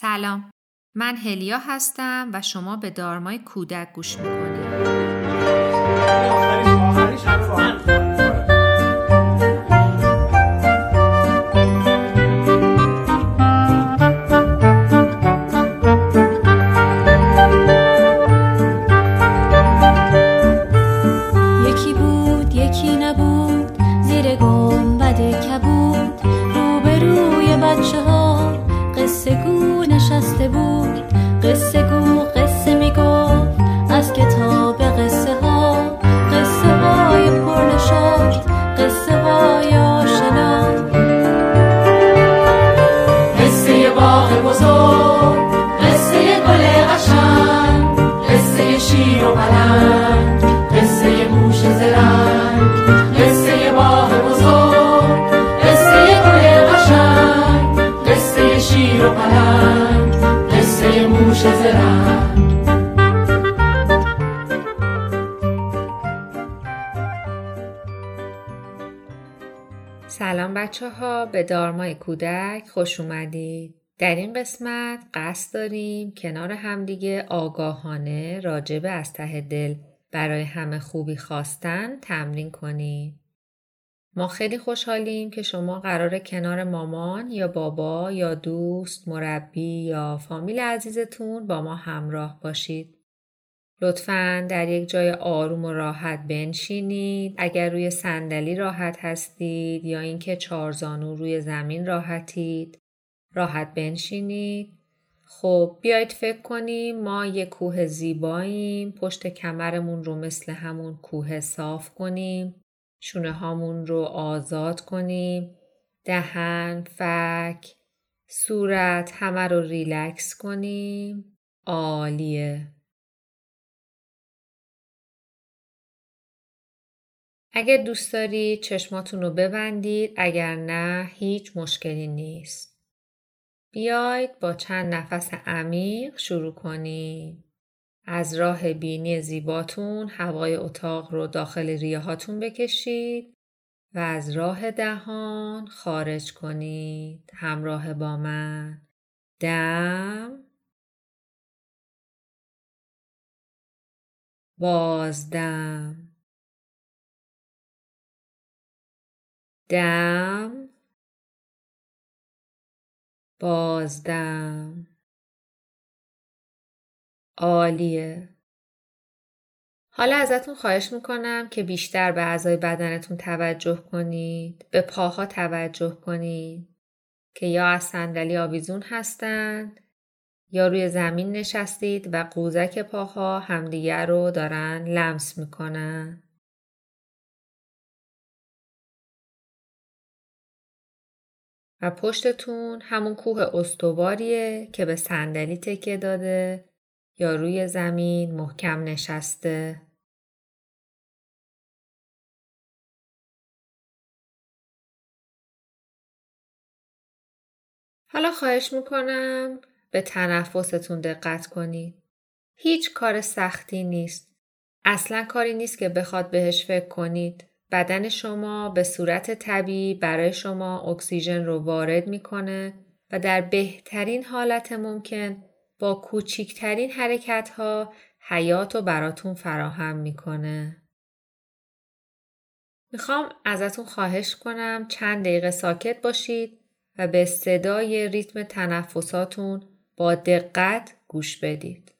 سلام. من هلیا هستم و شما به دارمای کودک گوش می‌کنید. یکی بود یکی نبود زیر گنبد کبود روبروی بچه ها سلام بچه ها به دارمای کودک خوش اومدید. در این قسمت قصد داریم کنار همدیگه آگاهانه راجب از ته دل برای همه خوبی خواستن تمرین کنیم. ما خیلی خوشحالیم که شما قرار کنار مامان یا بابا یا دوست، مربی یا فامیل عزیزتون با ما همراه باشید. لطفا در یک جای آروم و راحت بنشینید اگر روی صندلی راحت هستید یا اینکه چارزانو روی زمین راحتید راحت بنشینید. خب بیایید فکر کنیم ما یک کوه زیباییم. پشت کمرمون رو مثل همون کوه صاف کنیم. شونه هامون رو آزاد کنیم. دهن، فک، صورت همه رو ریلکس کنیم. عالیه. اگر دوست دارید چشماتون رو ببندید اگر نه هیچ مشکلی نیست. بیایید با چند نفس عمیق شروع کنید. از راه بینی زیباتون هوای اتاق رو داخل ریه هاتون بکشید و از راه دهان خارج کنید همراه با من. دم بازدم دم بازدم. عالیه. حالا ازتون خواهش می‌کنم که بیشتر به اعضای بدنتون توجه کنید به پاها توجه کنید که یا از صندلی آویزون هستند یا روی زمین نشستید و قوزک پاها همدیگر رو دارن لمس می‌کنن. و پشتتون همون کوه استواریه که به صندلی تکیه داده یا روی زمین محکم نشسته. حالا خواهش می‌کنم به تنفستون دقت کنید. هیچ کار سختی نیست. اصلا کاری نیست که بخواد بهش فکر کنید. بدن شما به صورت طبیعی برای شما اکسیژن رو وارد می‌کنه و در بهترین حالت ممکن با کوچیکترین حرکت ها حیات رو براتون فراهم می‌کنه. می‌خوام ازتون خواهش کنم چند دقیقه ساکت باشید و به صدای ریتم تنفساتون با دقت گوش بدید.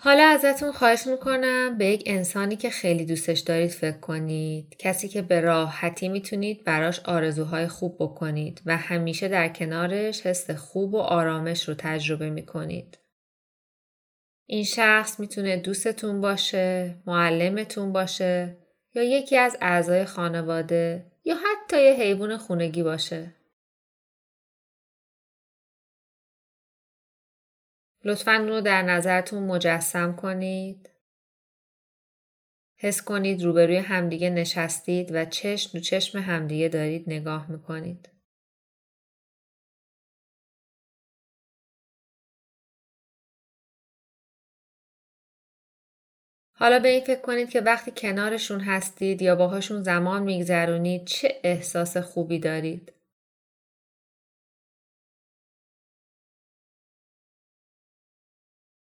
حالا ازتون خواهش می‌کنم به یک انسانی که خیلی دوستش دارید فکر کنید. کسی که به راحتی می‌تونید براش آرزوهای خوب بکنید و همیشه در کنارش حس خوب و آرامش رو تجربه می‌کنید. این شخص می‌تونه دوستتون باشه، معلمتون باشه یا یکی از اعضای خانواده یا حتی یه حیوان خونگی باشه. لطفا رو در نظرتون مجسم کنید. حس کنید روبروی همدیگه نشستید و چشم رو چشم همدیگه دارید نگاه می‌کنید. حالا به این فکر کنید که وقتی کنارشون هستید یا باهاشون زمان میگذرونید چه احساس خوبی دارید.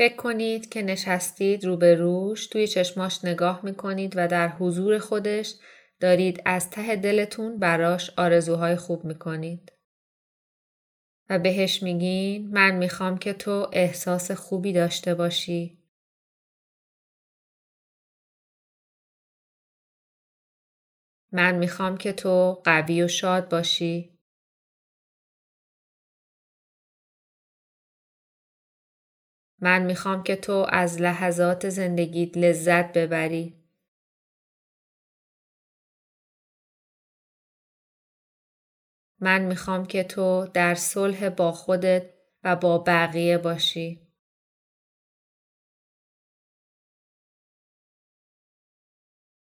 فکر کنید که نشستید روبروش توی چشماش نگاه می‌کنید و در حضور خودش دارید از ته دلتون براش آرزوهای خوب می‌کنید. و بهش میگین من می‌خوام که تو احساس خوبی داشته باشی. من می‌خوام که تو قوی و شاد باشی. من می‌خوام که تو از لحظات زندگیت لذت ببری. من می‌خوام که تو در صلح با خودت و با بقیه باشی.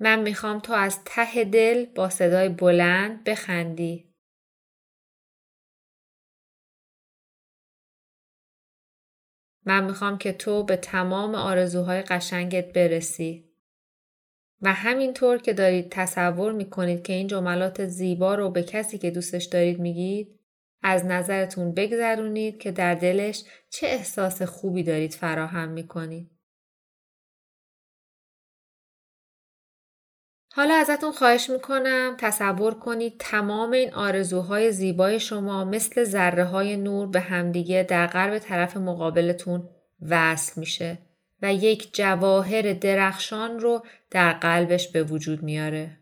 من می‌خوام تو از ته دل با صدای بلند بخندی. من می‌خوام که تو به تمام آرزوهای قشنگت برسی. و همینطور که دارید تصور می‌کنید که این جملات زیبا رو به کسی که دوستش دارید میگید از نظرتون بگذرونید که در دلش چه احساس خوبی دارید فراهم می‌کنید. حالا ازتون خواهش می‌کنم تصور کنید تمام این آرزوهای زیبای شما مثل ذره های نور به همدیگه در قلب طرف مقابلتون وصل میشه و یک جواهر درخشان رو در قلبش به وجود میاره.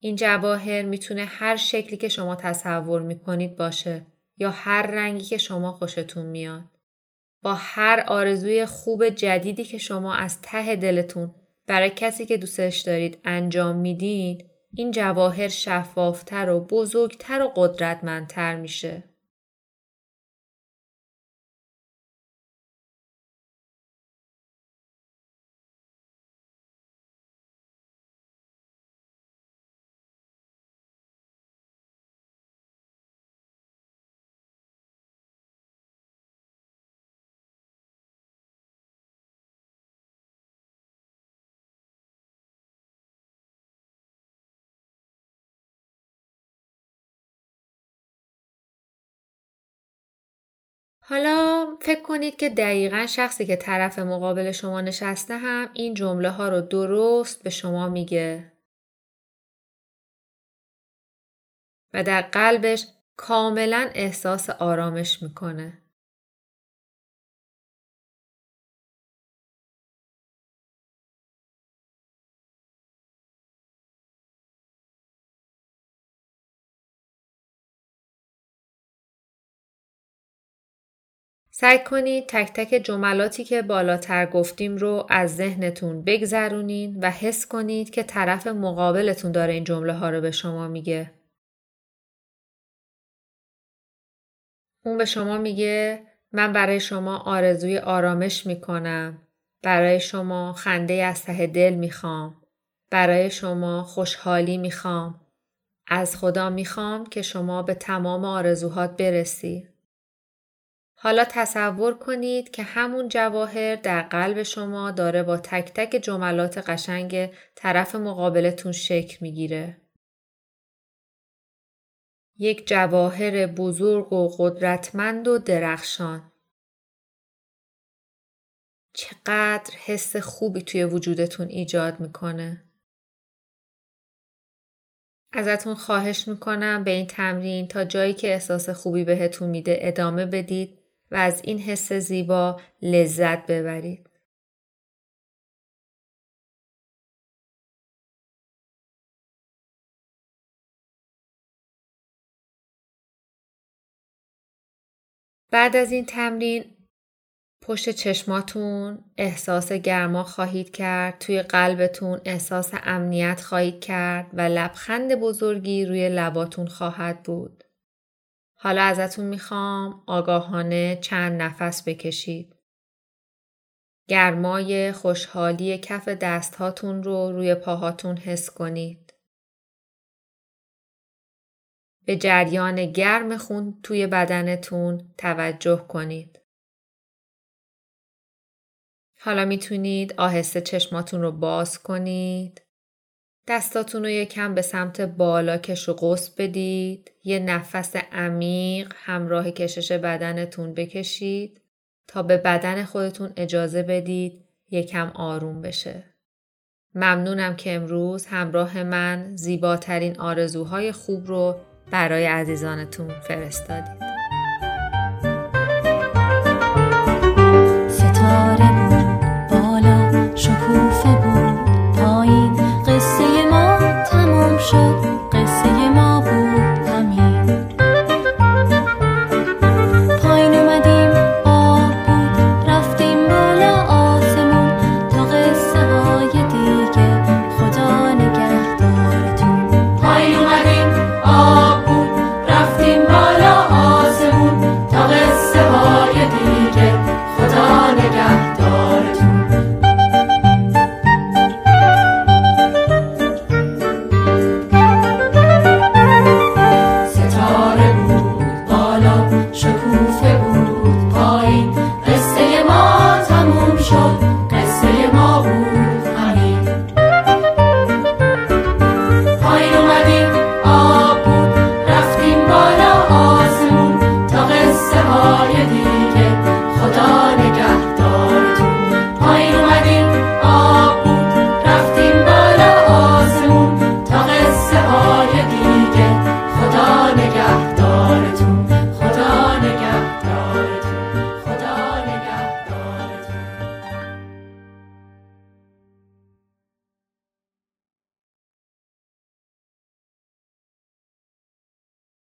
این جواهر می‌تونه هر شکلی که شما تصور می‌کنید باشه یا هر رنگی که شما خوشتون میاد. با هر آرزوی خوب جدیدی که شما از ته دلتون برای کسی که دوستش دارید انجام میدین این جواهر شفافتر و بزرگتر و قدرتمندتر میشه. حالا فکر کنید که دقیقا شخصی که طرف مقابل شما نشسته هم این جمله ها رو درست به شما میگه و در قلبش کاملا احساس آرامش می‌کنه. سعی کنید تک تک جملاتی که بالاتر گفتیم رو از ذهنتون بگذرونین و حس کنید که طرف مقابلتون داره این جمله ها رو به شما میگه. اون به شما میگه من برای شما آرزوی آرامش می‌کنم. برای شما خنده از ته دل می‌خوام. برای شما خوشحالی می‌خوام. از خدا می‌خوام که شما به تمام آرزوهات برسی. حالا تصور کنید که همون جواهر در قلب شما داره با تک تک جملات قشنگ طرف مقابلتون شکل می‌گیره. یک جواهر بزرگ و قدرتمند و درخشان. چقدر حس خوبی توی وجودتون ایجاد می‌کنه. ازتون خواهش می‌کنم به این تمرین تا جایی که احساس خوبی بهتون میده ادامه بدید و از این حس زیبا لذت ببرید. بعد از این تمرین پشت چشماتون احساس گرما خواهید کرد توی قلبتون احساس امنیت خواهید کرد و لبخند بزرگی روی لباتون خواهد بود. حالا ازتون می‌خوام آگاهانه چند نفس بکشید. گرمای خوشحالی کف دستهاتون رو روی پاهاتون حس کنید. به جریان گرم خون توی بدنتون توجه کنید. حالا می‌تونید آهسته چشماتون رو باز کنید. دستاتون رو یکم به سمت بالا کش و قص بدید. یه نفس عمیق همراه کشش بدنتون بکشید تا به بدن خودتون اجازه بدید یکم آروم بشه. ممنونم که امروز همراه من زیباترین آرزوهای خوب رو برای عزیزانتون فرستادید.